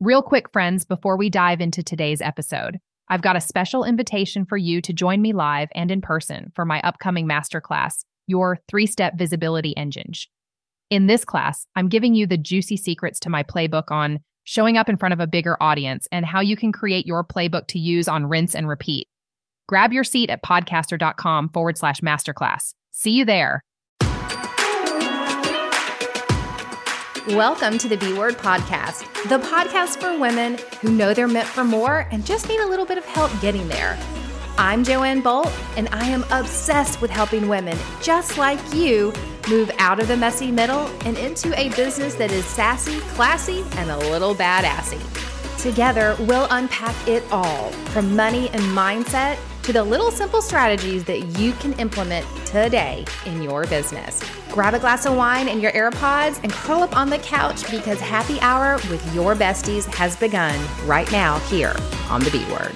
Real quick, friends, before we dive into today's episode, I've got a special invitation for you to join me live and in person for my upcoming masterclass, Your Three Step Visibility Engine. In this class, I'm giving you the juicy secrets to my playbook on showing up in front of a bigger audience and how you can create your playbook to use on rinse and repeat. Grab your seat at podcasther.com forward slash masterclass. See you there. Welcome to the B Word Podcast, the podcast for women who know they're meant for more and just need a little bit of help getting there. I'm Joanne Bolt, and I am obsessed with helping women just like you move out of the messy middle and into a business that is sassy, classy, and a little badassy. Together, we'll unpack it all from money and mindset to the little simple strategies that you can implement today in your business. Grab a glass of wine and your AirPods and curl up on the couch because happy hour with your besties has begun right now here on the B Word.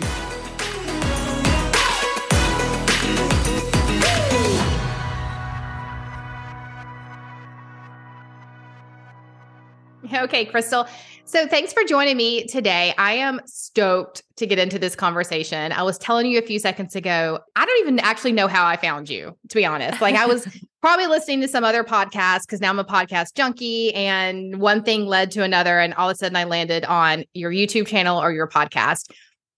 Okay, Krystal. So thanks for joining me today. I am stoked to get into this conversation. I was telling you a few seconds ago, I don't even actually know how I found you, to be honest. Like I was probably listening to some other podcast because now I'm a podcast junkie and one thing led to another. And all of a sudden I landed on your YouTube channel or your podcast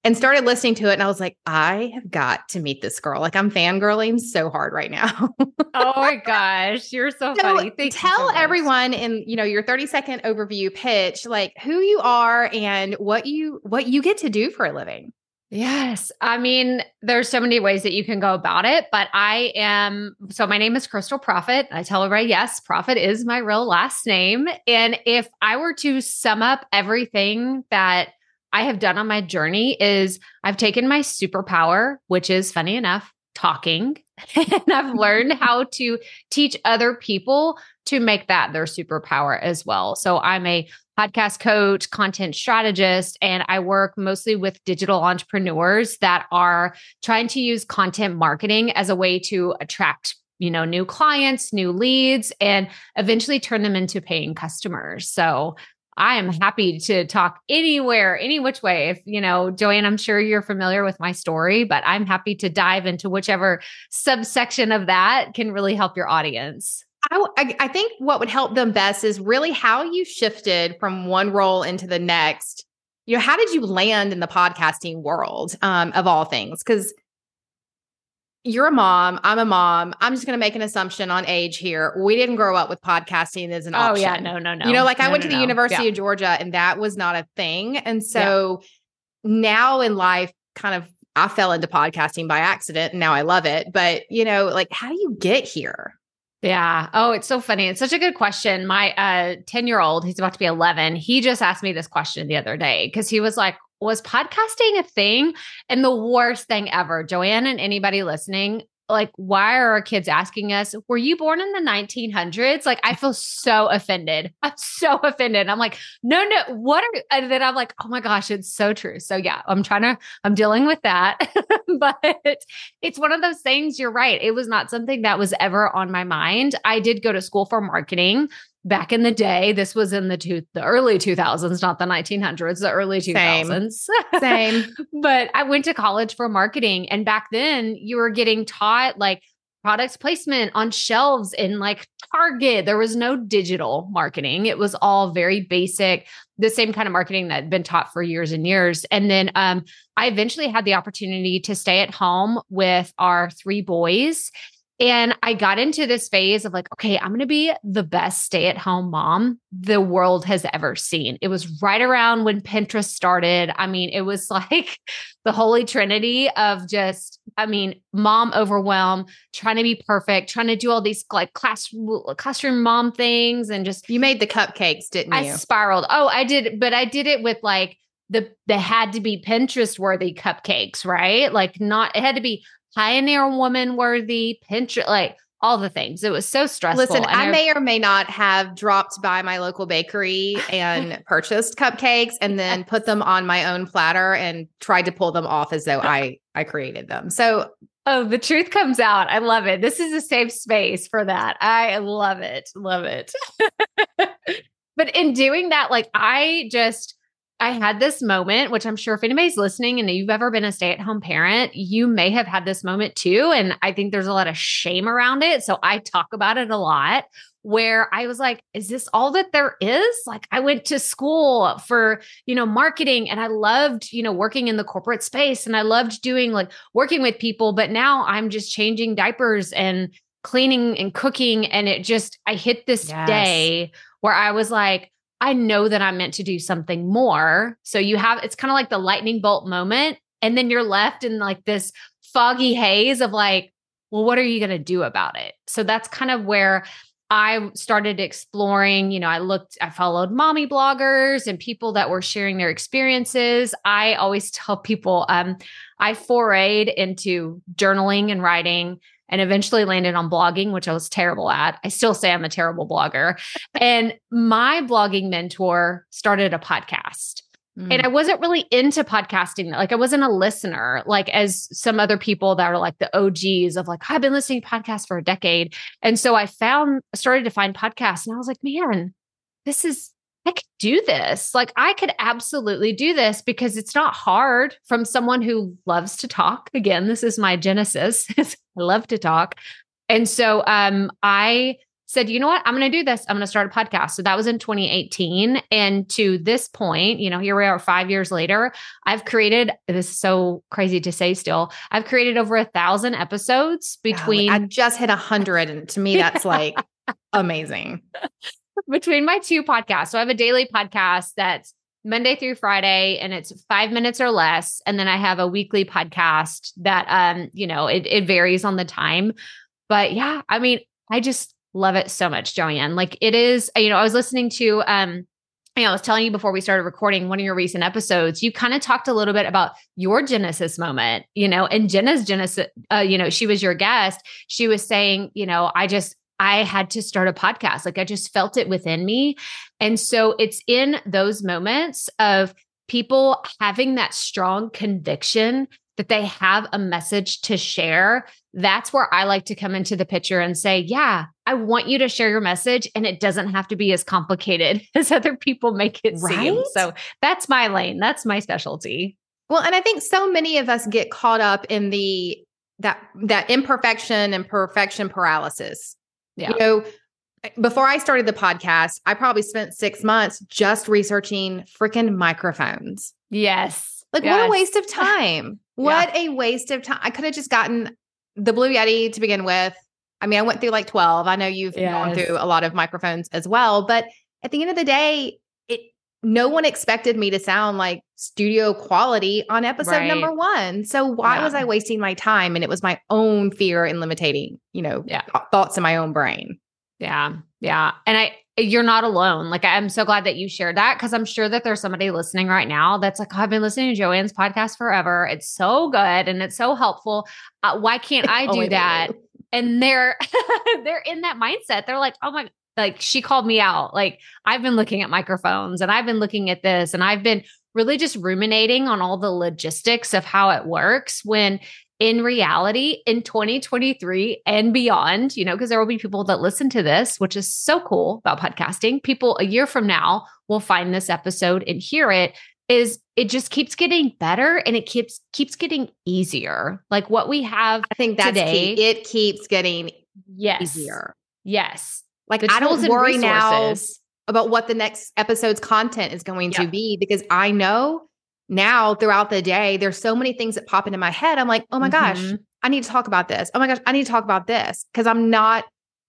and started listening to it. And I was like, I have got to meet this girl. Like I'm fangirling so hard right now. oh my gosh. You're so, so funny. Thank tell so everyone in, you know, your 30 second overview pitch, like who you are and what you, what you get to do for a living. Yes. I mean, there's so many ways that you can go about it, but I am so my name is Krystal Proffitt. I tell everybody, yes, Proffitt is my real last name. And if I were to sum up everything that I have done on my journey is I've taken my superpower, which is funny enough, talking, and I've mm-hmm. learned how to teach other people to make that their superpower as well. So I'm a podcast coach, content strategist, and I work mostly with digital entrepreneurs that are trying to use content marketing as a way to attract you know new clients new leads and eventually turn them into paying customers. So I am happy to talk anywhere, any which way. If, you know, Joanne, I'm sure you're familiar with my story, but I'm happy to dive into whichever subsection of that can really help your audience. I, I think what would help them best is really how you shifted from one role into the next. You know, how did you land in the podcasting world um, of all things? Because you're a mom. I'm a mom. I'm just going to make an assumption on age here. We didn't grow up with podcasting as an option. oh, yeah. No, no, no. You know, like no, I went no, to the no. University yeah. of Georgia and that was not a thing. And so yeah. now in life, kind of, I fell into podcasting by accident and now I love it. But, you know, like, how do you get here? Yeah. Oh, it's so funny. It's such a good question. My uh 10 year old, he's about to be 11. He just asked me this question the other day because he was like, was podcasting a thing? And the worst thing ever, Joanne and anybody listening, like why are our kids asking us were you born in the 1900s like i feel so offended. I'm so offended. I'm like no no what are and then i'm like oh my gosh it's so true. So yeah i'm trying to i'm dealing with that. But it's one of those things you're right it was not something that was ever on my mind. I did go to school for marketing back in the day this was in the two the early 2000s not the 1900s the early 2000s same, same. but i went to college for marketing and back then you were getting taught like product placement on shelves in like target. There was no digital marketing. It was all very basic the same kind of marketing that had been taught for years and years. And then um, i eventually had the opportunity to stay at home with our three boys and I got into this phase of like, okay, I'm going to be the best stay at home mom the world has ever seen. It was right around when Pinterest started. I mean, it was like the holy trinity of just, I mean, mom overwhelm, trying to be perfect, trying to do all these like class classroom mom things and just You made the cupcakes, didn't you? I spiraled. Oh, I did, but I did it with like the they had to be Pinterest worthy cupcakes, right? Like not it had to be pioneer woman worthy, Pinterest, like all the things. It was so stressful. Listen, I, I may or may not have dropped by my local bakery and purchased cupcakes and then put them on my own platter and tried to pull them off as though I I created them. So Oh, the truth comes out. I love it. This is a safe space for that. I love it. Love it. but in doing that, like I just I had this moment, which I'm sure if anybody's listening and you've ever been a stay at home parent, you may have had this moment too. And I think there's a lot of shame around it. So I talk about it a lot where I was like, is this all that there is? Like, I went to school for, you know, marketing and I loved, you know, working in the corporate space and I loved doing like working with people. But now I'm just changing diapers and cleaning and cooking. And it just, I hit this yes. day where I was like, I know that I'm meant to do something more. So you have, it's kind of like the lightning bolt moment. And then you're left in like this foggy haze of like, well, what are you going to do about it? So that's kind of where I started exploring, you know, I looked, I followed mommy bloggers and people that were sharing their experiences. I always tell people, um, I forayed into journaling and writing and eventually landed on blogging, which I was terrible at. I still say I'm a terrible blogger. and my blogging mentor started a podcast. Mm. And I wasn't really into podcasting. Like I wasn't a listener, like as some other people that are like the OGs of like, I've been listening to podcasts for a decade. And so I found started to find podcasts and I was like, man, this is I could do this. Like I could absolutely do this because it's not hard from someone who loves to talk. Again, this is my genesis. I love to talk. And so um I said, you know what? I'm going to do this. I'm going to start a podcast. So that was in 2018. And to this point, you know, here we are five years later. I've created this is so crazy to say still. I've created over a thousand episodes between. I just hit a hundred. And to me, that's like amazing between my two podcasts. So I have a daily podcast that's Monday through Friday and it's five minutes or less. And then I have a weekly podcast that, um, you know, it, it varies on the time. But yeah, I mean, I just love it so much, Joanne. Like it is, you know, I was listening to, um, you know, I was telling you before we started recording one of your recent episodes, you kind of talked a little bit about your Genesis moment, you know, and Jenna's Genesis, uh, you know, she was your guest. She was saying, you know, I just, I had to start a podcast. Like I just felt it within me. And so it's in those moments of people having that strong conviction that they have a message to share. That's where I like to come into the picture and say, yeah, I want you to share your message and it doesn't have to be as complicated as other people make it right? seem. So that's my lane. That's my specialty. Well, and I think so many of us get caught up in the that that imperfection and perfection paralysis. Yeah. You know, before I started the podcast, I probably spent six months just researching freaking microphones. Yes. Like, yes. what a waste of time. What yeah. a waste of time. I could have just gotten the Blue Yeti to begin with. I mean, I went through like 12. I know you've yes. gone through a lot of microphones as well, but at the end of the day, no one expected me to sound like studio quality on episode right. number 1. So why yeah. was I wasting my time and it was my own fear and limiting, you know, yeah. thoughts in my own brain. Yeah. Yeah. And I you're not alone. Like I'm so glad that you shared that because I'm sure that there's somebody listening right now that's like, oh, I've been listening to Joanne's podcast forever. It's so good and it's so helpful. Uh, why can't I do that? And they're they're in that mindset. They're like, oh my, like she called me out. Like I've been looking at microphones and I've been looking at this and I've been really just ruminating on all the logistics of how it works when in reality in 2023 and beyond, you know, because there will be people that listen to this, which is so cool about podcasting. People a year from now will find this episode and hear it is it just keeps getting better and it keeps keeps getting easier. Like what we have I think that's today, key. It keeps getting yes, easier. Yes. Like I don't worry now about what the next episode's content is going yep. to be because I know now throughout the day, there's so many things that pop into my head. I'm like, oh my mm-hmm. gosh, I need to talk about this. Oh my gosh, I need to talk about this because I'm not.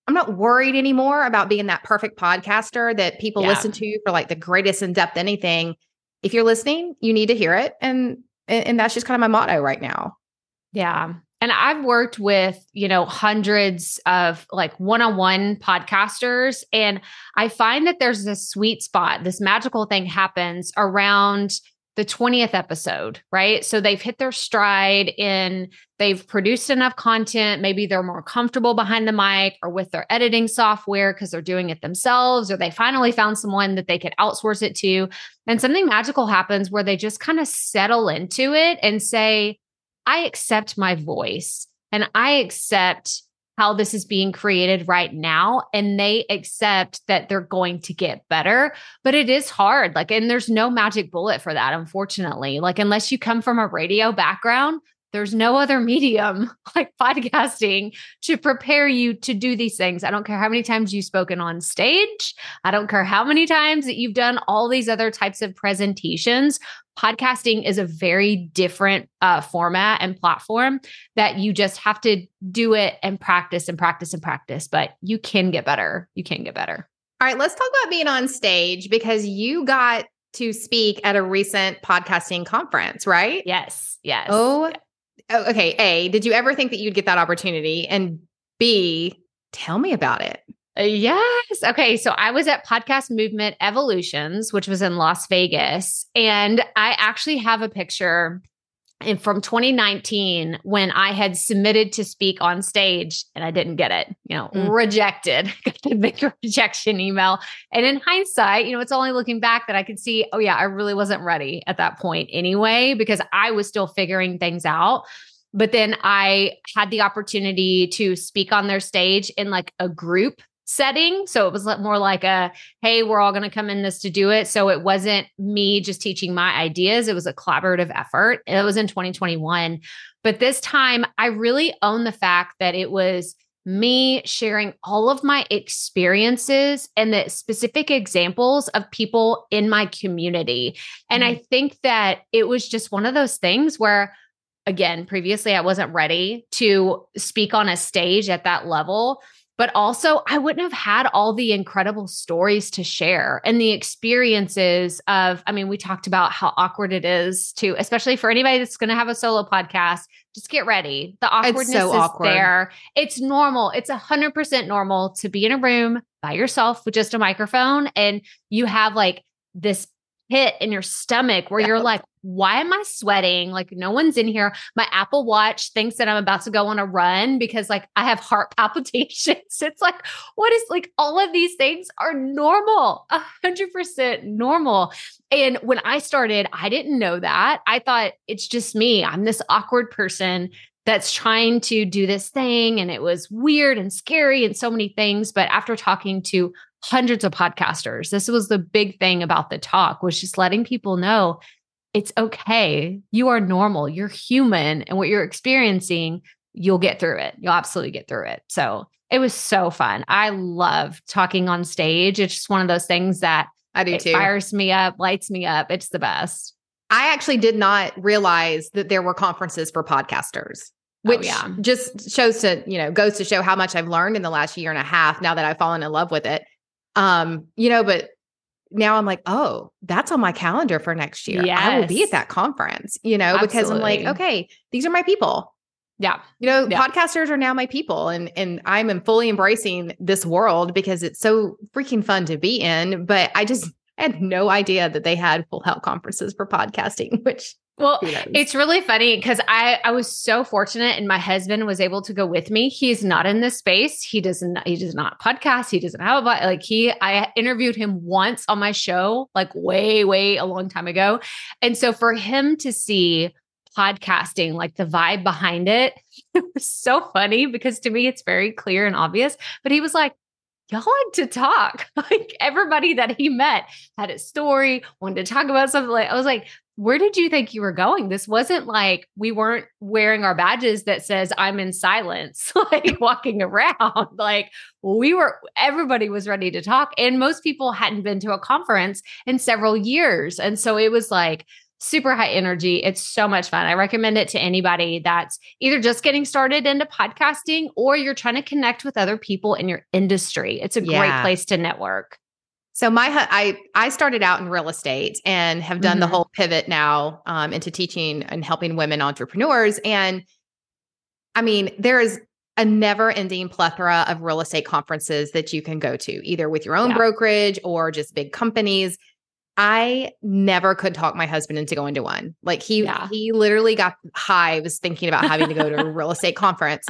I'm not worried anymore about being that perfect podcaster that people yeah. listen to for like the greatest in depth anything. If you're listening, you need to hear it. And and that's just kind of my motto right now. Yeah. And I've worked with, you know, hundreds of like one on one podcasters. And I find that there's this sweet spot, this magical thing happens around the 20th episode, right? So they've hit their stride in they've produced enough content. Maybe they're more comfortable behind the mic or with their editing software because they're doing it themselves, or they finally found someone that they could outsource it to. And something magical happens where they just kind of settle into it and say, I accept my voice and I accept how this is being created right now and they accept that they're going to get better but it is hard like and there's no magic bullet for that unfortunately like unless you come from a radio background there's no other medium like podcasting to prepare you to do these things. I don't care how many times you've spoken on stage. I don't care how many times that you've done all these other types of presentations. Podcasting is a very different uh, format and platform that you just have to do it and practice and practice and practice, but you can get better. You can get better. All right, let's talk about being on stage because you got to speak at a recent podcasting conference, right? Yes. Yes. Oh, oh, okay. A, did you ever think that you'd get that opportunity? And B, tell me about it. Uh, yes. Okay. So I was at Podcast Movement Evolutions, which was in Las Vegas. And I actually have a picture and from 2019 when I had submitted to speak on stage and I didn't get it, you know, mm. rejected, got the big rejection email. And in hindsight, you know, it's only looking back that I could see, oh, yeah, I really wasn't ready at that point anyway, because I was still figuring things out. But then I had the opportunity to speak on their stage in like a group setting. So it was more like a, hey, we're all going to come in this to do it. So it wasn't me just teaching my ideas, it was a collaborative effort. It was in 2021. But this time, I really own the fact that it was me sharing all of my experiences and the specific examples of people in my community. And mm-hmm. I think that it was just one of those things where again, previously I wasn't ready to speak on a stage at that level but also I wouldn't have had all the incredible stories to share and the experiences of, I mean, we talked about how awkward it is to, especially for anybody that's going to have a solo podcast, just get ready. The awkwardness so is awkward. there. It's normal. It's a hundred percent normal to be in a room by yourself with just a microphone and you have like this hit in your stomach where you're like, why am I sweating? Like, no one's in here. My Apple Watch thinks that I'm about to go on a run because, like, I have heart palpitations. It's like, what is like all of these things are normal, a hundred percent normal. And when I started, I didn't know that. I thought it's just me. I'm this awkward person that's trying to do this thing. And it was weird and scary and so many things. But after talking to hundreds of podcasters. This was the big thing about the talk was just letting people know it's okay. You are normal. You're human and what you're experiencing, you'll get through it. You'll absolutely get through it. So, it was so fun. I love talking on stage. It's just one of those things that I do too. Fires me up, lights me up. It's the best. I actually did not realize that there were conferences for podcasters oh, which oh, yeah. just shows to you know goes to show how much I've learned in the last year and a half. Now that I've fallen in love with it, um, you know, but now I'm like, oh, that's on my calendar for next year. Yes. I will be at that conference, you know, Absolutely. because I'm like, okay, these are my people. Yeah. You know, yeah. podcasters are now my people and and I'm fully embracing this world because it's so freaking fun to be in, but I just had no idea that they had full health conferences for podcasting, which well, it's really funny because I I was so fortunate, and my husband was able to go with me. He's not in this space. He doesn't. He does not podcast. He doesn't have a like. He I interviewed him once on my show, like way way a long time ago, and so for him to see podcasting, like the vibe behind it, it was so funny because to me it's very clear and obvious. But he was like, y'all like to talk. Like everybody that he met had a story, wanted to talk about something. Like I was like, where did you think you were going? This wasn't like we weren't wearing our badges that says I'm in silence, like walking around. Like we were, everybody was ready to talk. And most people hadn't been to a conference in several years. And so it was like super high energy. It's so much fun. I recommend it to anybody that's either just getting started into podcasting or you're trying to connect with other people in your industry. It's a yeah. great place to network. So my I I started out in real estate and have done mm-hmm. the whole pivot now um, into teaching and helping women entrepreneurs. And I mean, there is a never-ending plethora of real estate conferences that you can go to, either with your own yeah. brokerage or just big companies. I never could talk my husband into going to one. Like he yeah. he literally got hives thinking about having to go to a real estate conference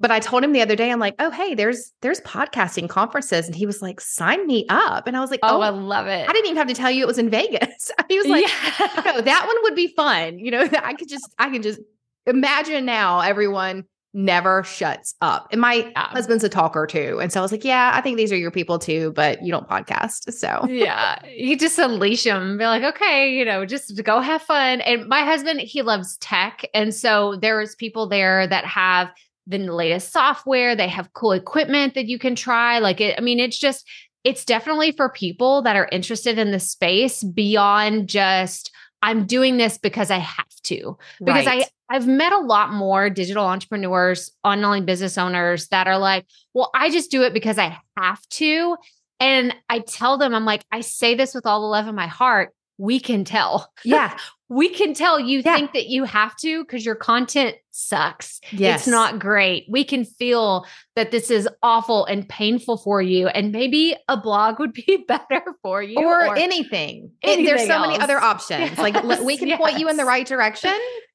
but I told him the other day, I'm like, oh, hey, there's there's podcasting conferences. And he was like, sign me up. And I was like, oh, oh I love it. I didn't even have to tell you it was in Vegas. he was like, yeah. no, that one would be fun. You know, I could just, I can just imagine now everyone never shuts up. And my Yeah. husband's a talker too. And so I was like, yeah, I think these are your people too, but you don't podcast. So yeah, you just unleash them, be like, okay, you know, just go have fun. And my husband, he loves tech, and so there's people there that have the latest software. They have cool equipment that you can try. Like it, I mean, it's just, it's definitely for people that are interested in the space beyond just. I'm doing this because I have to. Because Right. I I've met a lot more digital entrepreneurs, online business owners that are like, well, I just do it because I have to. And I tell them, I'm like, I say this with all the love in my heart. We can tell. yeah. We can tell you Yeah. think that you have to because your content sucks. Yes. It's not great. We can feel that this is awful and painful for you. And maybe a blog would be better for you. or, anything. It- there's anything so many other options. like l- we can Yes, point you in the right direction.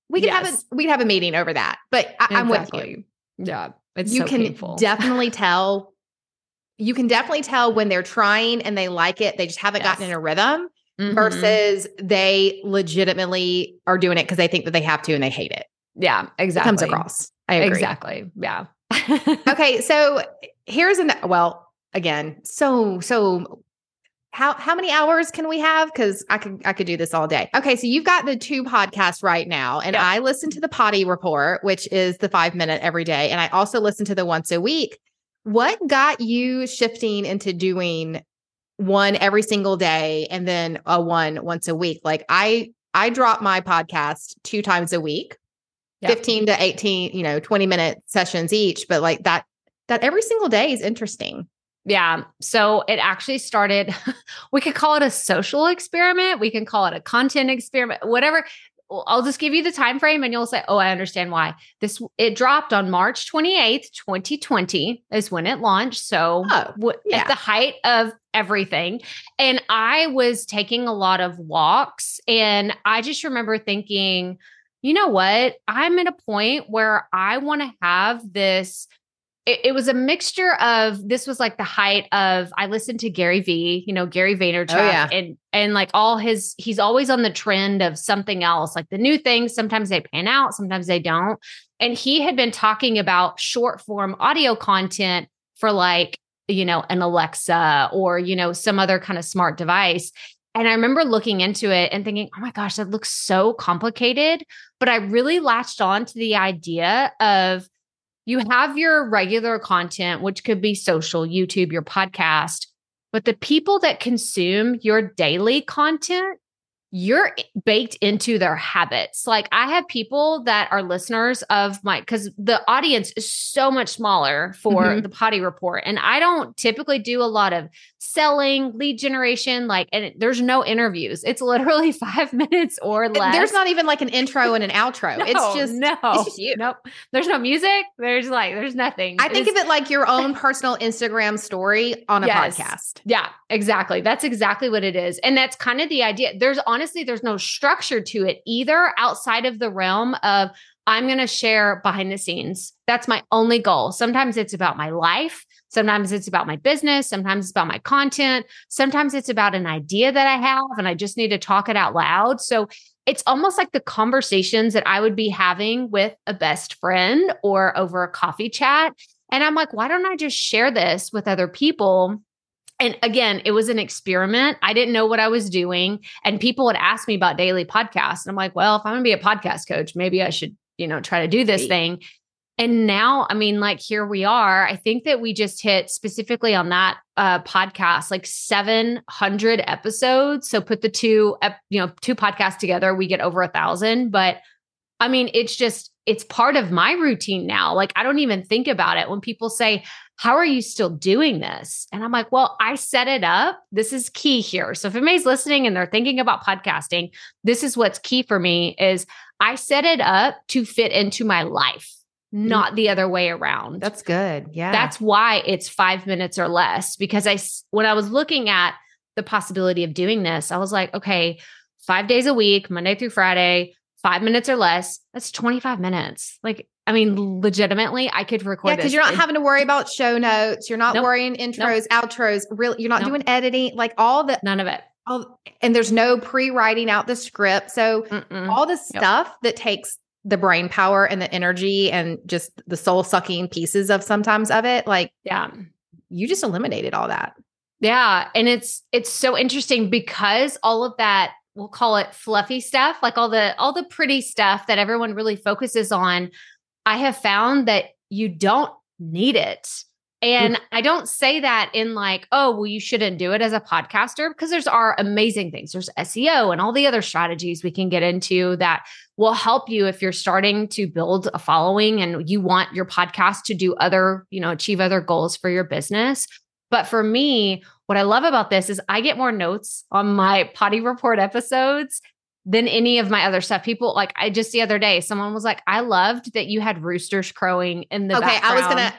We can have a we can have a meeting over that. But I, I'm with you. yeah. It's you so can painful. definitely tell. You can definitely tell when they're trying and they like it. They just haven't gotten in a rhythm Mhm. versus they legitimately are doing it because they think that they have to and they hate it. yeah, It exactly. comes across. I agree. Exactly. Yeah. okay, so here's an well, again, so so how how many hours can we have? Because I could I could do this all day. Okay, so you've got the two podcasts right now, and. I listen to the Potty Report, which is the five minute every day, and I also listen to the once a week. What got you shifting into doing one every single day and then a one once a week? Like I I drop my podcast two times a week. Yeah. 15 to 18, you know, 20 minute sessions each, but like that that every single day is interesting. Yeah. So it actually started, we could call it a social experiment. We can call it a content experiment, whatever. I'll just give you the time frame and you'll say, "Oh, I understand why." This it dropped on March 28th, 2020 is when it launched. So Oh, w- yeah. at the height of everything. And I was taking a lot of walks and I just remember thinking, you know what? I'm at a point where I want to have this it, it was a mixture of this was like the height of I listened to Gary V, you know, Gary Vaynerchuk Oh, yeah. and and like all his he's always on the trend of something else, like the new things, sometimes they pan out, sometimes they don't. And he had been talking about short form audio content for like, you know, an Alexa or, you know, some other kind of smart device. And I remember looking into it and thinking, oh my gosh, that looks so complicated. But I really latched on to the idea of you have your regular content, which could be social, YouTube, your podcast, but the people that consume your daily content, you're baked into their habits. Like I have people that are listeners of my because the audience is so much smaller for Mhm. the potty report. And I don't typically do a lot of selling, lead generation, like and it, there's no interviews. It's literally five minutes or less. There's not even like an intro and an outro. it's just no, it's just you. Nope. There's no music. There's like there's nothing. I think It's- of it like your own personal Instagram story on a Yes. podcast. Yeah, exactly. That's exactly what it is. And that's kind of the idea. There's honestly there's no structure to it either outside of the realm of I'm going to share behind the scenes. That's my only goal. Sometimes it's about my life, sometimes it's about my business, sometimes it's about my content, sometimes it's about an idea that I have and I just need to talk it out loud. So it's almost like the conversations that I would be having with a best friend or over a coffee chat. And I'm like, why don't I just share this with other people? And again, it was an experiment. I didn't know what I was doing. And people would ask me about daily podcasts. And I'm like, well, if I'm going to be a podcast coach, maybe I should, you know, try to do this thing. And now, I mean, like here we are. I think that we just hit specifically on that uh, podcast like 700 episodes. So put the two, you know, two podcasts together, we get over a thousand. But I mean, it's just, it's part of my routine now. Like, I don't even think about it when people say, How are you still doing this? And I'm like, Well, I set it up. This is key here. So if anybody's listening and they're thinking about podcasting, this is what's key for me is I set it up to fit into my life, mm-hmm. not the other way around. That's good. Yeah. That's why it's five minutes or less. Because I when I was looking at the possibility of doing this, I was like, okay, five days a week, Monday through Friday, five minutes or less. That's 25 minutes. Like, I mean, legitimately, I could record yeah, because you're not in- having to worry about show notes. You're not Nope. worrying intros, outros. Really, you're not Nope. doing editing. Like all the none of it. all, and there's no pre-writing out the script. So Mm-mm. all the stuff that takes the brain power and the energy and just the soul sucking pieces of sometimes of it, like Yeah. you just eliminated all that. Yeah, and it's it's so interesting because all of that we'll call it fluffy stuff, like all the all the pretty stuff that everyone really focuses on, I have found that you don't need it. Mm. And I don't say that in like, oh, well, you shouldn't do it as a podcaster because there's are amazing things. There's SEO and all the other strategies we can get into that will help you if you're starting to build a following and you want your podcast to do other, you know, achieve other goals for your business. But for me, what I love about this is I get more notes on my potty report episodes than any of my other stuff. People like I just the other day, someone was like, I loved that you had roosters crowing in the okay, background. I was gonna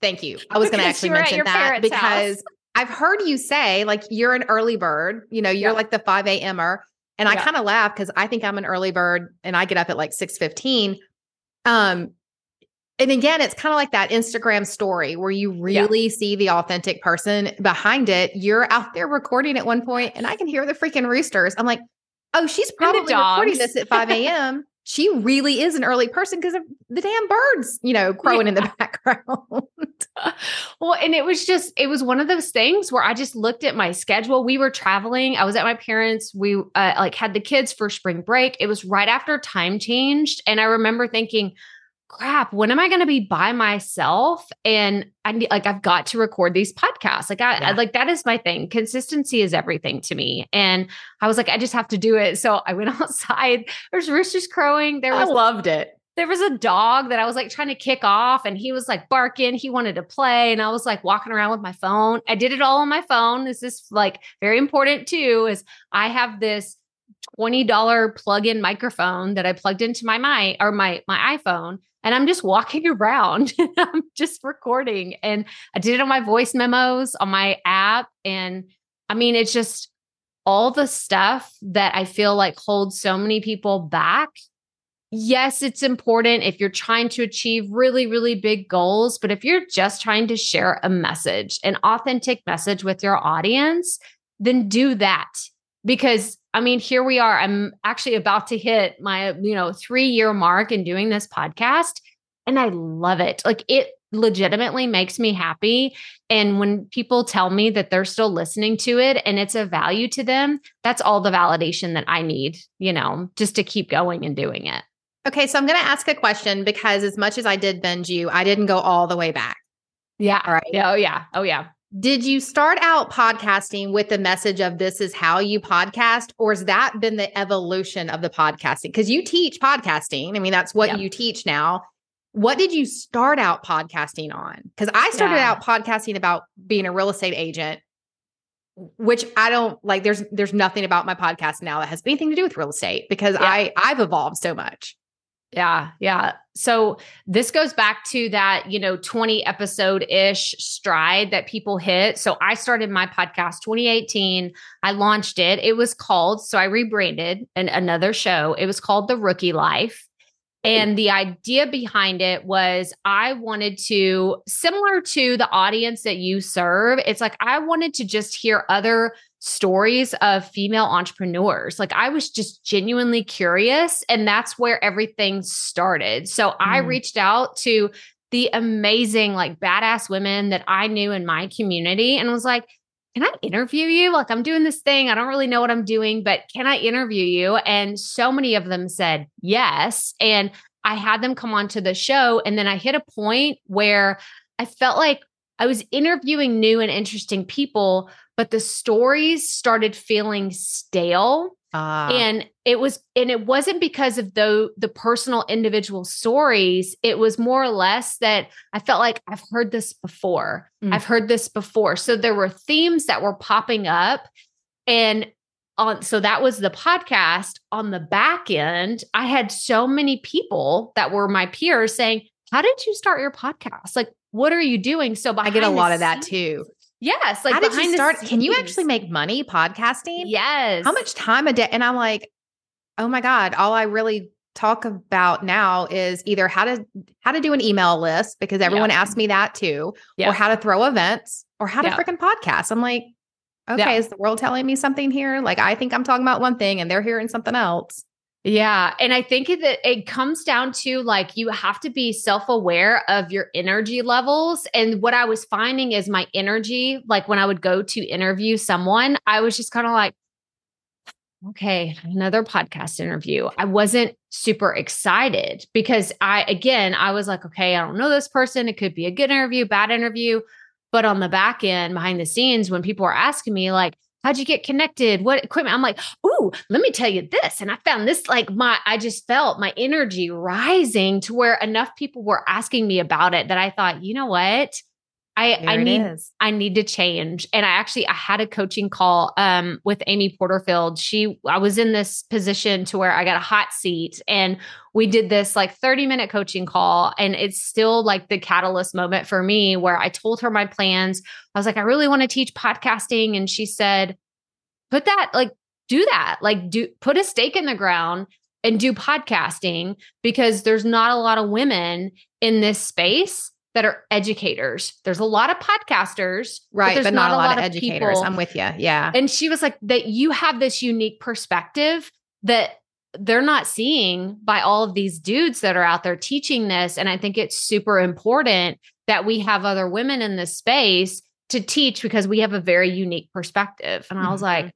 thank you. I was gonna actually you were at mention that because house. I've heard you say like you're an early bird, you know, you're like the 5 a.m.er. And I kind of laugh because I think I'm an early bird and I get up at like 6 15. Um, and again, it's kind of like that Instagram story where you Yeah. really see the authentic person behind it. You're out there recording at one point, and I can hear the freaking roosters. I'm like, oh, she's probably recording this at 5 a.m. she really is an early person because of the damn birds, you know, crowing in the background. well, and it was just, it was one of those things where I just looked at my schedule. We were traveling. I was at my parents. We uh, like had the kids for spring break. It was right after time changed. And I remember thinking, crap, when am I going to be by myself? And I need, like, I've got to record these podcasts. Like, I, I like, that is my thing. Consistency is everything to me. And I was like, I just have to do it. So I went outside. There's roosters crowing. There I was loved it. there was a dog that I was like trying to kick off and he was like barking. He wanted to play. And I was like walking around with my phone. I did it all on my phone. This is like very important too, is I have this $20 plug-in microphone that I plugged into my or my my iPhone. And I'm just walking around I'm just recording. And I did it on my voice memos on my app. And I mean, it's just all the stuff that I feel like holds so many people back yes, it's important if you're trying to achieve really, really big goals. But if you're just trying to share a message, an authentic message with your audience, then do that. Because I mean, here we are. I'm actually about to hit my, you know, three year mark in doing this podcast. And I love it. Like it legitimately makes me happy. And when people tell me that they're still listening to it and it's a value to them, that's all the validation that I need, you know, just to keep going and doing it. Okay, so I'm going to ask a question because as much as I did bend you, I didn't go all the way back. Yeah. All right. Yeah. Oh, yeah. Oh, yeah. Did you start out podcasting with the message of this is how you podcast, or has that been the evolution of the podcasting? Because you teach podcasting. I mean, that's what Yeah. you teach now. What did you start out podcasting on? Because I started Yeah. out podcasting about being a real estate agent, which I don't like. There's there's nothing about my podcast now that has anything to do with real estate because Yeah. I I've evolved so much. Yeah. Yeah. So this goes back to that, you know, 20 episode ish stride that people hit. So I started my podcast 2018. I launched it. It was called, so I rebranded an, another show. It was called The Rookie Life. And the idea behind it was I wanted to, similar to the audience that you serve, it's like I wanted to just hear other stories of female entrepreneurs. Like I was just genuinely curious, and that's where everything started. So I Mm. reached out to the amazing, like badass women that I knew in my community and was like, can I interview you? Like, I'm doing this thing. I don't really know what I'm doing, but can I interview you? And so many of them said yes. And I had them come onto the show. And then I hit a point where I felt like I was interviewing new and interesting people, but the stories started feeling stale. Uh, and it was and it wasn't because of the the personal individual stories. It was more or less that i felt like i've heard this before. Mm. i've heard this before. So there were themes that were popping up. And on so that was the podcast. On the back end i had so many people that were my peers saying how did you start your podcast? Like what are you doing? So I get a lot of that too. Yes like How did you start? Can you actually make money podcasting? yes How much time a day? And I'm like, oh my God, all I really talk about now is either how to how to do an email list because everyone asks me that too, Yeah. or how to throw events or how to Yeah. freaking podcast. I'm like, okay, Yeah. is the world telling me something here? Like I think I'm talking about one thing and they're hearing something else. Yeah. And I think that it comes down to like you have to be self aware of your energy levels. And what I was finding is my energy, like when I would go to interview someone, I was just kind of like, okay, another podcast interview. I wasn't super excited because I, again, I was like, okay, I don't know this person. It could be a good interview, bad interview. But on the back end, behind the scenes, when people are asking me, like, how'd you get connected? What equipment? I'm like, ooh, let me tell you this. And I found this like my, I just felt my energy rising to where enough people were asking me about it that I thought, you know what? I, I need is. I need to change. And I actually I had a coaching call um with Amy Porterfield. She I was in this position to where I got a hot seat and we did this like 30 minute coaching call and it's still like the catalyst moment for me where I told her my plans. I was like I really want to teach podcasting and she said put that like do that. Like do put a stake in the ground and do podcasting because there's not a lot of women in this space that are educators. There's a lot of podcasters, right? But, but not, not, a lot, lot of, educators. People. I'm with you. Yeah. And she was like, that you have this unique perspective that they're not seeing by all of these dudes that are out there teaching this. And I think it's super important that we have other women in this space to teach because we have a very unique perspective. And I was mm-hmm. like,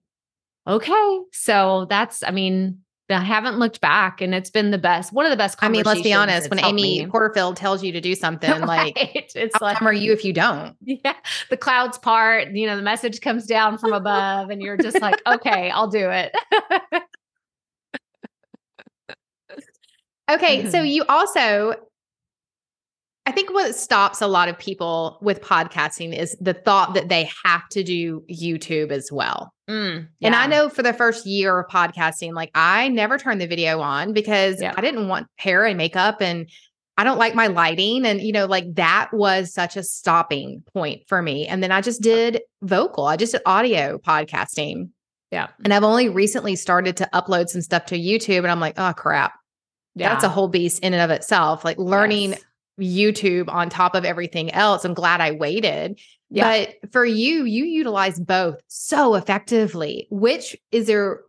okay. So that's, I mean, I haven't looked back and it's been the best. One of the best I mean, let's be honest, when Amy me. Porterfield tells you to do something, right. like it's like how like, are you if you don't? Yeah. The clouds part, you know, the message comes down from above and you're just like, okay, I'll do it. okay. So you also I think what stops a lot of people with podcasting is the thought that they have to do YouTube as well. Mm, yeah. And I know for the first year of podcasting, like I never turned the video on because yeah. I didn't want hair and makeup and I don't like my lighting. And, you know, like that was such a stopping point for me. And then I just did vocal, I just did audio podcasting. Yeah. And I've only recently started to upload some stuff to YouTube. And I'm like, oh, crap. Yeah. That's a whole beast in and of itself. Like learning yes. YouTube on top of everything else. I'm glad I waited. Yeah. But for you, you utilize both so effectively. Which is there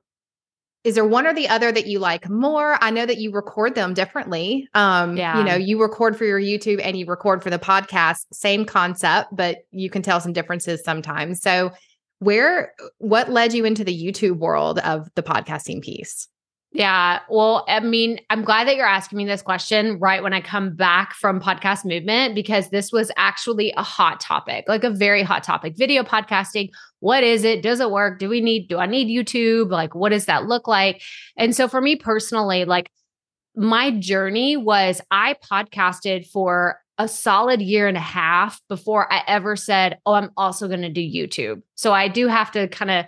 is there one or the other that you like more? I know that you record them differently. Um, yeah. you know, you record for your YouTube and you record for the podcast, same concept, but you can tell some differences sometimes. So where what led you into the YouTube world of the podcasting piece? Yeah. Well, I mean, I'm glad that you're asking me this question right when I come back from podcast movement because this was actually a hot topic, like a very hot topic. Video podcasting. What is it? Does it work? Do we need, do I need YouTube? Like, what does that look like? And so for me personally, like my journey was I podcasted for a solid year and a half before I ever said, Oh, I'm also going to do YouTube. So I do have to kind of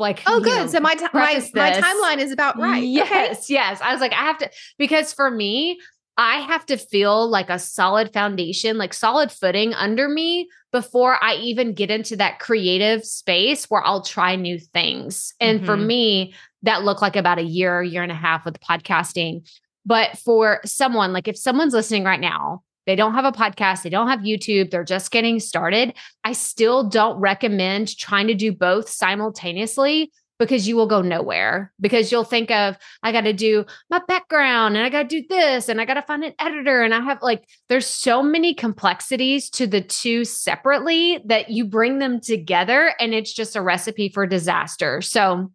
like oh good. know, so my, t- my, my timeline is about right. Yes okay. yes i was like i have to because for me i have to feel like a solid foundation like solid footing under me before i even get into that creative space where i'll try new things. And mm-hmm. for me that looked like about a year year and a half with podcasting. But for someone like if someone's listening right now they don't have a podcast, they don't have YouTube, they're just getting started. I still don't recommend trying to do both simultaneously because you will go nowhere because you'll think of I got to do my background and I got to do this and I got to find an editor and I have like there's so many complexities to the two separately that you bring them together and it's just a recipe for disaster. So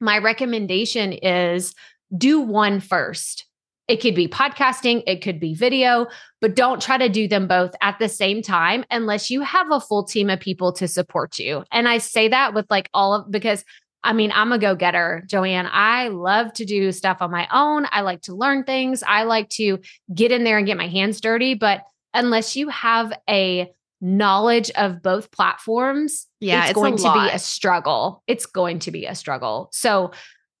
my recommendation is do one first. It could be podcasting, it could be video, but don't try to do them both at the same time unless you have a full team of people to support you. And I say that with like all of because I mean, I'm a go getter, Joanne. I love to do stuff on my own. I like to learn things. I like to get in there and get my hands dirty. But unless you have a knowledge of both platforms, yeah, it's, it's going to be a struggle. It's going to be a struggle. So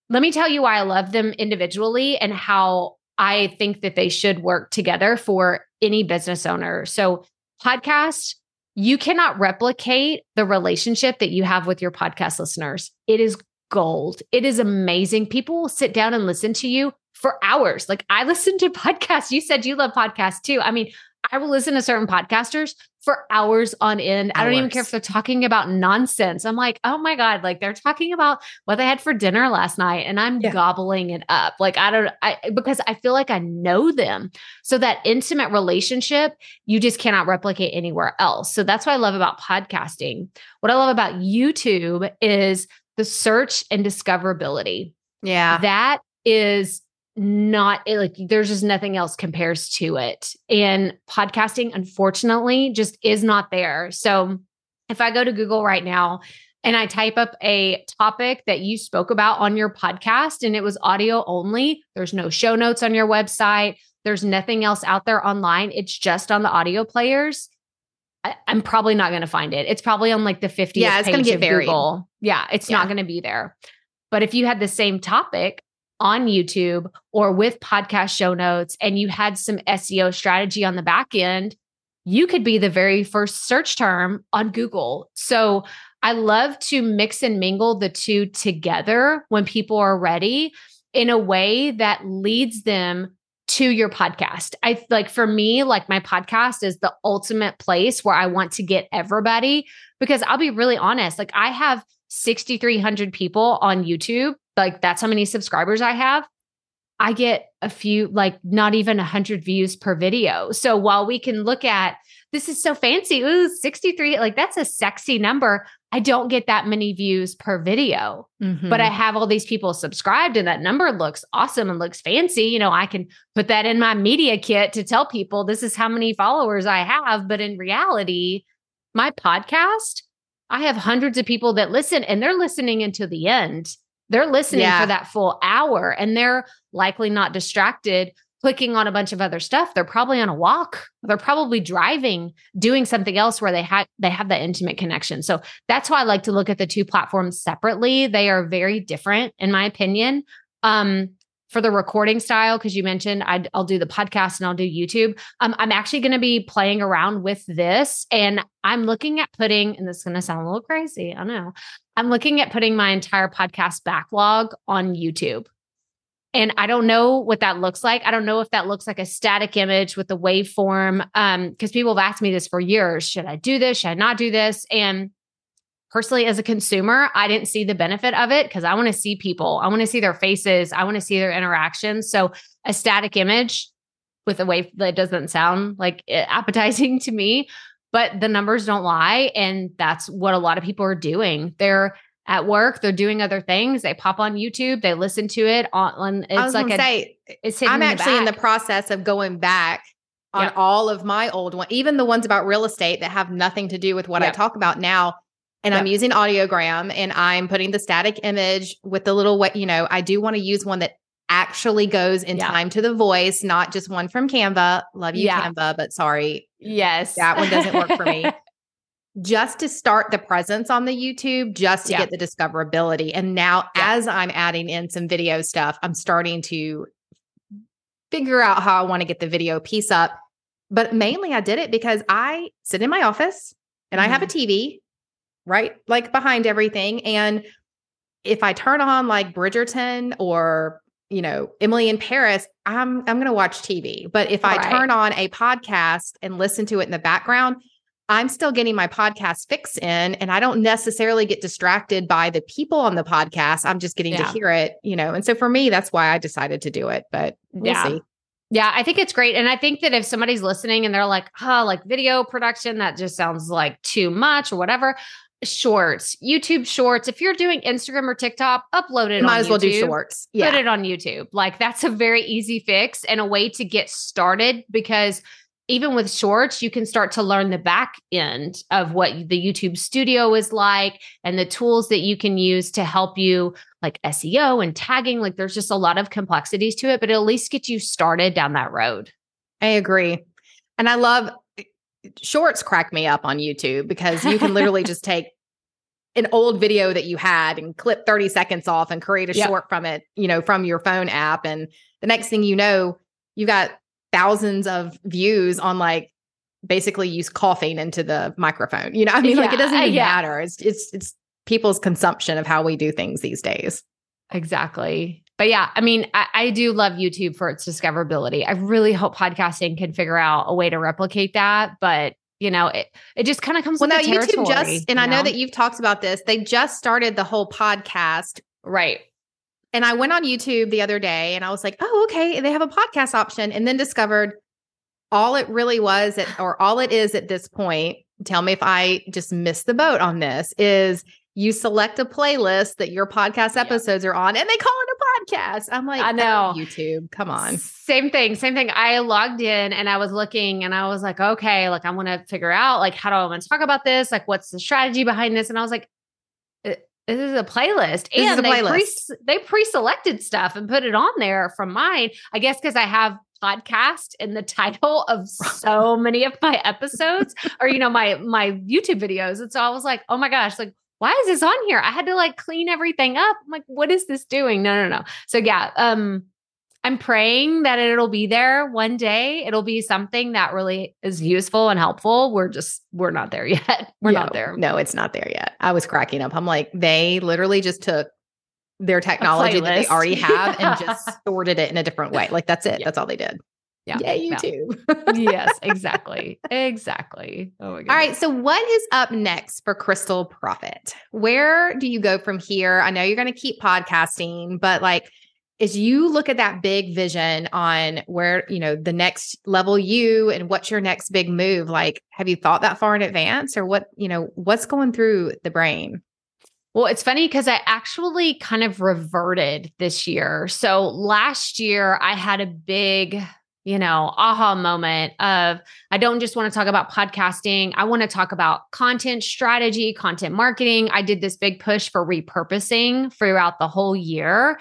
let me tell you why I love them individually and how I think that they should work together for any business owner. So, podcast, you cannot replicate the relationship that you have with your podcast listeners. It is gold. It is amazing. People will sit down and listen to you for hours. Like I listen to podcasts. You said you love podcasts too. I mean, I will listen to certain podcasters for hours on end. Hours. I don't even care if they're talking about nonsense. I'm like, oh my God, like they're talking about what they had for dinner last night and I'm Yeah. gobbling it up. Like I don't I because I feel like I know them. So that intimate relationship, you just cannot replicate anywhere else. So that's what I love about podcasting. What I love about YouTube is the search and discoverability Yeah. that is not eh, like there's just nothing else compares to it and podcasting unfortunately just is not there so if i go to google right now and i type up a topic that you spoke about on your podcast and it was audio only there's no show notes on your website there's nothing else out there online it's just on the audio players I, am probably not going to find it it's probably on like the 50th Yeah, it's gonna get of buried. Google. yeah it's Yeah. not going to be there but if you had the same topic on YouTube or with podcast show notes and you had some SEO strategy on the back end, you could be the very first search term on Google. So I love to mix and mingle the two together when people are ready in a way that leads them to your podcast. I like for me, like my podcast is the ultimate place where I want to get everybody because I'll be really honest, like I have 6,300 people on YouTube. Like that's how many subscribers I have. I get a few, like not even 100 views per video. So while we can look at this is so fancy, ooh, 63, like that's a sexy number. I don't get that many views per video, Mhm. but I have all these people subscribed and that number looks awesome and looks fancy. You know, I can put that in my media kit to tell people this is how many followers I have. But in reality, my podcast, I have hundreds of people that listen and they're listening until the end. They're listening Yeah. for that full hour and they're likely not distracted clicking on a bunch of other stuff. They're probably on a walk. They're probably driving, doing something else where they have they have that intimate connection. So that's why I like to look at the two platforms separately. They are very different in my opinion. Um for the recording style, because you mentioned I'd, I'll do the podcast and I'll do YouTube. Um, I'm actually going to be playing around with this, and I'm looking at putting. And this is going to sound a little crazy, I know. I'm looking at putting my entire podcast backlog on YouTube. And I don't know what that looks like. I don't know if that looks like a static image with the waveform. Um, because people have asked me this for years. Should I do this? Should I not do this? And personally, as a consumer, I didn't see the benefit of it because I want to see people. I want to see their faces. I want to see their interactions. So a static image with a way that doesn't sound like eh, appetizing to me, but the numbers don't lie. And that's what a lot of people are doing. They're at work, they're doing other things. They pop on YouTube, they listen to it on, on I was it's like a, say, it's I'm the actually in the process of going back on Yep. all of my old ones, even the ones about real estate that have nothing to do with what I talk about now. And I'm using audiogram and I'm putting the static image with the little what, you know, I do want to use one that actually goes in Yeah. time to the voice, not just one from Canva. Love you, Yeah. Canva, but sorry, yes. that one doesn't work for me. just to start the presence on the YouTube, just to Yeah. get the discoverability. And now, as I'm adding in some video stuff, I'm starting to figure out how I want to get the video piece up. But mainly, I did it because I sit in my office and I have a mm-hmm. TV right like behind everything. And if I turn on like Bridgerton or you know Emily in Paris, I'm I'm going to watch TV. But if I turn on a podcast and listen to it in the background, I'm still getting my podcast fix in and I don't necessarily get distracted by the people on the podcast. I'm just getting to hear it, you know. And so for me, that's why I decided to do it. But we'll Yeah. see. Yeah, I think it's great. And I think that if somebody's listening and they're like, oh, like video production, that just sounds like too much or whatever. Shorts, YouTube shorts. If you're doing Instagram or TikTok, upload it Might on as well do YouTube. shorts. Put it on YouTube. Like that's a very easy fix and a way to get started because even with shorts, you can start to learn the back end of what the YouTube studio is like and the tools that you can use to help you, like SEO and tagging. Like there's just a lot of complexities to it, but at least get you started down that road. I agree. And I love eh, shorts crack me up on YouTube because you can literally just take an old video that you had and clip 30 seconds off and create a Yep. short from it, you know, from your phone app. And the next thing you know, you got thousands of views on like basically use coughing into the microphone. You know, I mean, like it doesn't uh, even yeah. matter. It's it's it's people's consumption of how we do things these days. Exactly. But yeah, I mean, I, I do love YouTube for its discoverability. I really hope podcasting can figure out a way to replicate that. But you know, it it just kind of comes well, with now YouTube just, and you I know that you've talked about this. They just started the whole podcast right. And I went on YouTube the other day and I was like, oh, okay, they have a podcast option. And then discovered all it really was, at, or all it is at this point, tell me if I just missed the boat on this, is you select a playlist that your podcast episodes are on and they call it a podcast. I'm like, I know. "Oh, YouTube, come on. Same thing, same thing. I logged in and I was looking and I was like, okay, like I want to figure out like how do I want to talk about this? Like what's the strategy behind this? And I was like, "Uh, this is a playlist. This is and a they playlist. pre they pre-selected stuff and put it on there from mine. I guess because I have podcast in the title of so many of my episodes or you know my my YouTube videos. And so I was like, oh my gosh, like why is this on here? I had to like clean everything up. I'm like, what is this doing? No, no, no. So yeah, um, I'm praying that it'll be there one day. It'll be something that really is useful and helpful. We're just we're not there yet. We're No, not there. No, it's not there yet. I was cracking up. I'm like, they literally just took their technology that they already have Yeah. and just sorted it in a different way. Like that's it. Yeah. That's all they did. Yeah. Yay, Yeah. YouTube. yes, exactly. Exactly. Oh my god. All right. So, what is up next for Krystal Proffitt? Where do you go from here? I know you're going to keep podcasting, but like, as you look at that big vision on where, you know, the next level you and what's your next big move, like, have you thought that far in advance or what, you know, what's going through the brain? Well, it's funny because I actually kind of reverted this year. So last year I had a big, you know, aha moment of I don't just want to talk about podcasting. I want to talk about content strategy, content marketing. I did this big push for repurposing throughout the whole year.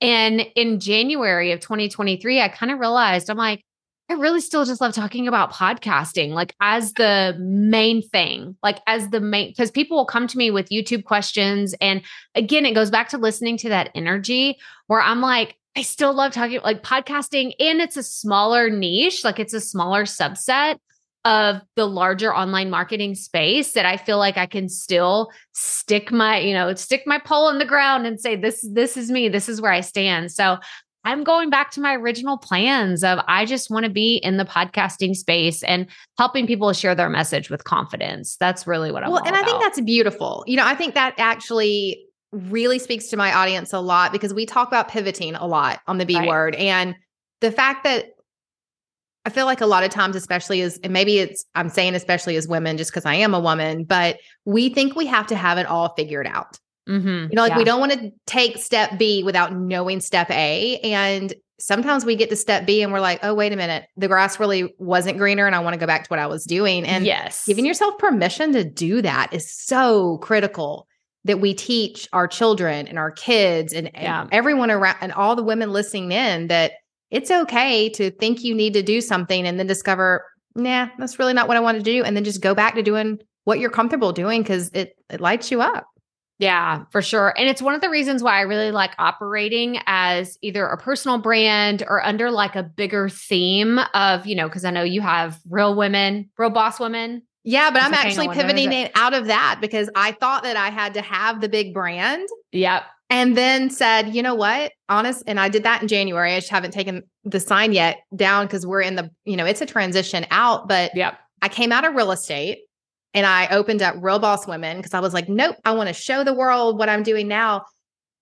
And in January of 2023, I kind of realized I'm like, I really still just love talking about podcasting, like as the main thing, like as the main, because people will come to me with YouTube questions. And again, it goes back to listening to that energy where I'm like, I still love talking like podcasting, and it's a smaller niche, like it's a smaller subset of the larger online marketing space that I feel like I can still stick my, you know, stick my pole in the ground and say, this, this is me, this is where I stand. So I'm going back to my original plans of I just want to be in the podcasting space and helping people share their message with confidence. That's really what I'm well, and I think that's beautiful. You know, I think that actually really speaks to my audience a lot because we talk about pivoting a lot on the B Right. word and the fact that I feel like a lot of times, especially as, and maybe it's, I'm saying especially as women, just because I am a woman, but we think we have to have it all figured out. Mhm. You know, like Yeah. we don't want to take step B without knowing step A. And sometimes we get to step B and we're like, oh, wait a minute, the grass really wasn't greener and I want to go back to what I was doing. And yes, giving yourself permission to do that is so critical that we teach our children and our kids and, and Yeah. everyone around and all the women listening in that it's okay to think you need to do something and then discover, nah, that's really not what I want to do. And then just go back to doing what you're comfortable doing because it, it lights you up. Yeah, for sure. And it's one of the reasons why I really like operating as either a personal brand or under like a bigger theme of, you know, because I know you have real women, real boss women. Yeah, but I'm actually on, what is pivoting it? it out of that because I thought that I had to have the big brand Yep. and then said, you know what? Honest, and I did that in January. I just haven't taken the sign yet down because we're in the, you know, it's a transition out, but Yep. I came out of real estate and I opened up Real Boss Women because I was like, nope, I want to show the world what I'm doing now.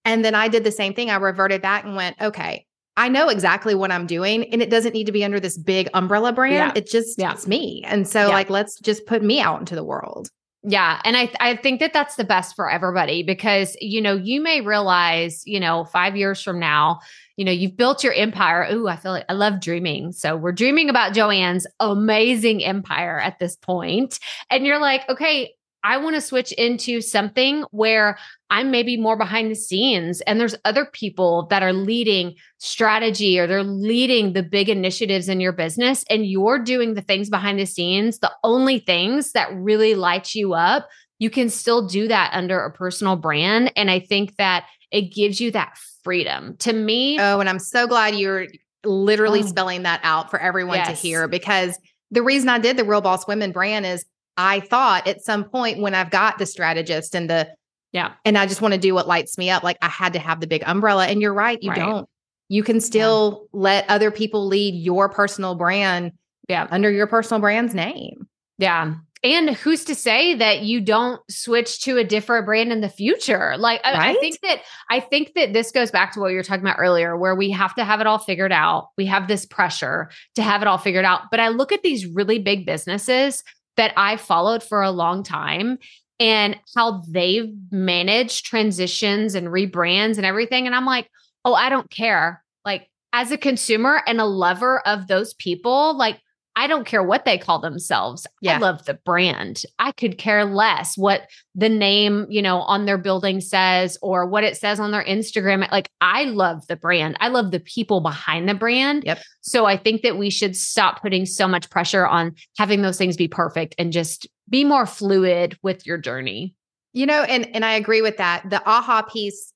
And then I did the same thing. I reverted back and went, okay, I know exactly what I'm doing. And it doesn't need to be under this big umbrella brand. Yeah. It just, Yeah. it's me. And so, Yeah. like, let's just put me out into the world. Yeah. And I, I think that that's the best for everybody because, you know, you may realize, you know, five years from now, you know, you've built your empire. Ooh, I feel like I love dreaming. So we're dreaming about Joanne's amazing empire at this point. And you're like, okay, I want to switch into something where I'm maybe more behind the scenes and there's other people that are leading strategy or they're leading the big initiatives in your business and you're doing the things behind the scenes, the only things that really light you up, you can still do that under a personal brand. And I think that it gives you that freedom. To me, Oh, and I'm so glad you're literally Oh. spelling that out for everyone to hear because the reason I did the Real Boss Women brand is I thought at some point when I've got the strategist and the yeah, and I just want to do what lights me up, like I had to have the big umbrella. And you're right, you Right. don't. You can still let other people lead your personal brand yeah. under your personal brand's name. Yeah. And who's to say that you don't switch to a different brand in the future? Like I, I, think that I think that this goes back to what you were talking about earlier, where we have to have it all figured out. We have this pressure to have it all figured out. But I look at these really big businesses that I followed for a long time and how they've managed transitions and rebrands and everything. And I'm like, oh, I don't care. Like as a consumer and a lover of those people, like I don't care what they call themselves. Yeah. I love the brand. I could care less what the name, you know, on their building says or what it says on their Instagram. Like I love the brand. I love the people behind the brand. Yep. So I think that we should stop putting so much pressure on having those things be perfect and just be more fluid with your journey. You know, and and I agree with that. The aha piece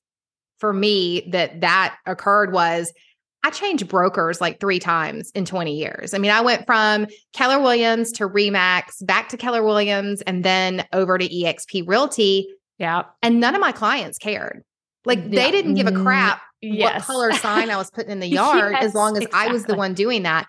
for me that that occurred was I changed brokers like three times in 20 years. I mean, I went from Keller Williams to Remax, back to Keller Williams, and then over to EXP Realty. Yeah. And none of my clients cared. Like yeah. they didn't give a crap yes. what color sign I was putting in the yard yes, as long as exactly. I was the one doing that.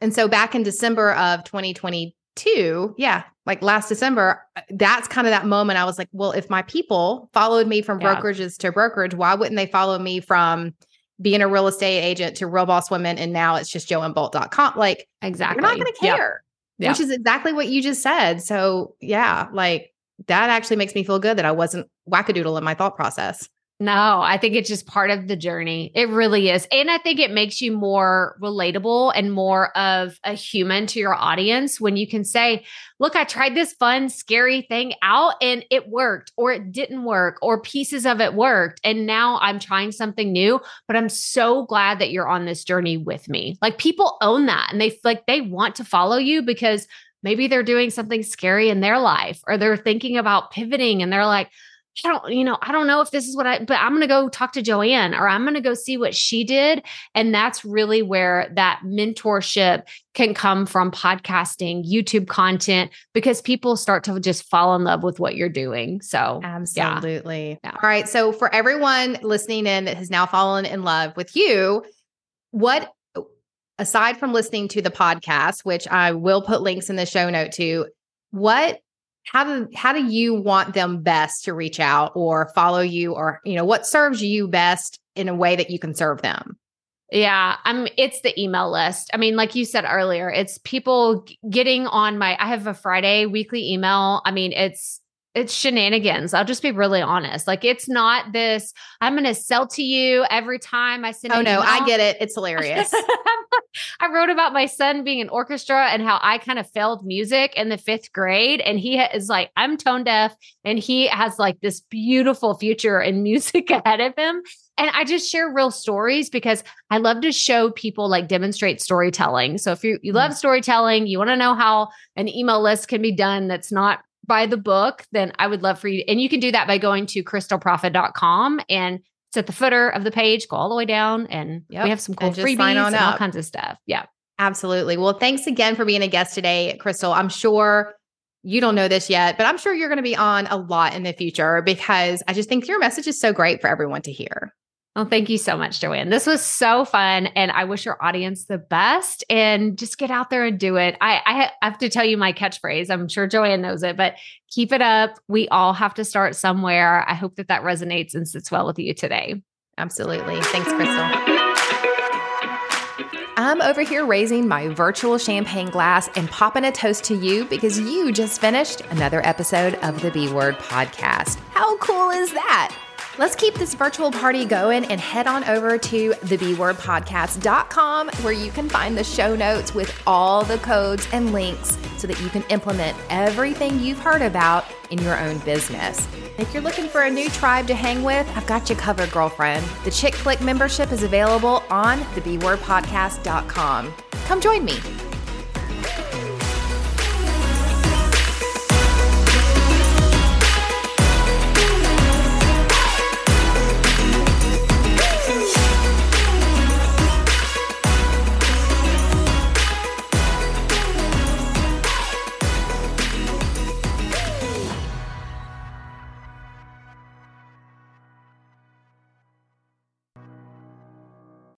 And so back in December of 2022, yeah, like last December, uh, that's kind of that moment I was like, well, if my people followed me from yeah. brokerages to brokerage, why wouldn't they follow me from being a real estate agent to real boss women and now it's just joannbolt.com like exactly you're not going to care yep. Yep. which is exactly what you just said so yeah like that actually makes me feel good that i wasn't wackadoodle in my thought process no, I think it's just part of the journey. It really is. And I think it makes you more relatable and more of a human to your audience when you can say, look, I tried this fun, scary thing out and it worked, or it didn't work, or pieces of it worked. And now I'm trying something new, but I'm so glad that you're on this journey with me. Like people own that and they like they want to follow you because maybe they're doing something scary in their life or they're thinking about pivoting and they're like, I don't, you know, I don't know if this is what I, but I'm going to go talk to Joanne or I'm going to go see what she did. And that's really where that mentorship can come from podcasting, YouTube content, because people start to just fall in love with what you're doing. So, absolutely. Yeah. All right. So, for everyone listening in that has now fallen in love with you, what, aside from listening to the podcast, which I will put links in the show note to, what how do how do you want them best to reach out or follow you or you know what serves you best in a way that you can serve them yeah, I'm it's the email list. I mean, like you said earlier, it's people getting on my I have a Friday weekly email. I mean, it's it's shenanigans. I'll just be really honest. Like it's not this. I'm going to sell to you every time I send. Oh no. I get it. It's hilarious. I wrote about my son being in orchestra and how I kind of failed music in the fifth grade, and he is like, I'm tone deaf, and he has like this beautiful future in music ahead of him. And I just share real stories because I love to show people like demonstrate storytelling. So if you you love mm. storytelling, you want to know how an email list can be done that's not by the book, then I would love for you. And you can do that by going to krystalproffitt.com and it's at the footer of the page. Go all the way down and yep. we have some cool freebies and all kinds of stuff. Yeah. Absolutely. Well, thanks again for being a guest today, Krystal. I'm sure you don't know this yet, but I'm sure you're going to be on a lot in the future because I just think your message is so great for everyone to hear. Well, thank you so much, Joanne. This was so fun. And I wish your audience the best and just get out there and do it. I, I have to tell you my catchphrase. I'm sure Joanne knows it, but keep it up. We all have to start somewhere. I hope that that resonates and sits well with you today. Absolutely. Thanks, Krystal. I'm over here raising my virtual champagne glass and popping a toast to you because you just finished another episode of the B Word podcast. How cool is that? Let's keep this virtual party going and head on over to thebwordpodcast.com where you can find the show notes with all the codes and links so that you can implement everything you've heard about in your own business. If you're looking for a new tribe to hang with, I've got you covered, girlfriend. The Chick Click membership is available on thebwordpodcast.com. Come join me.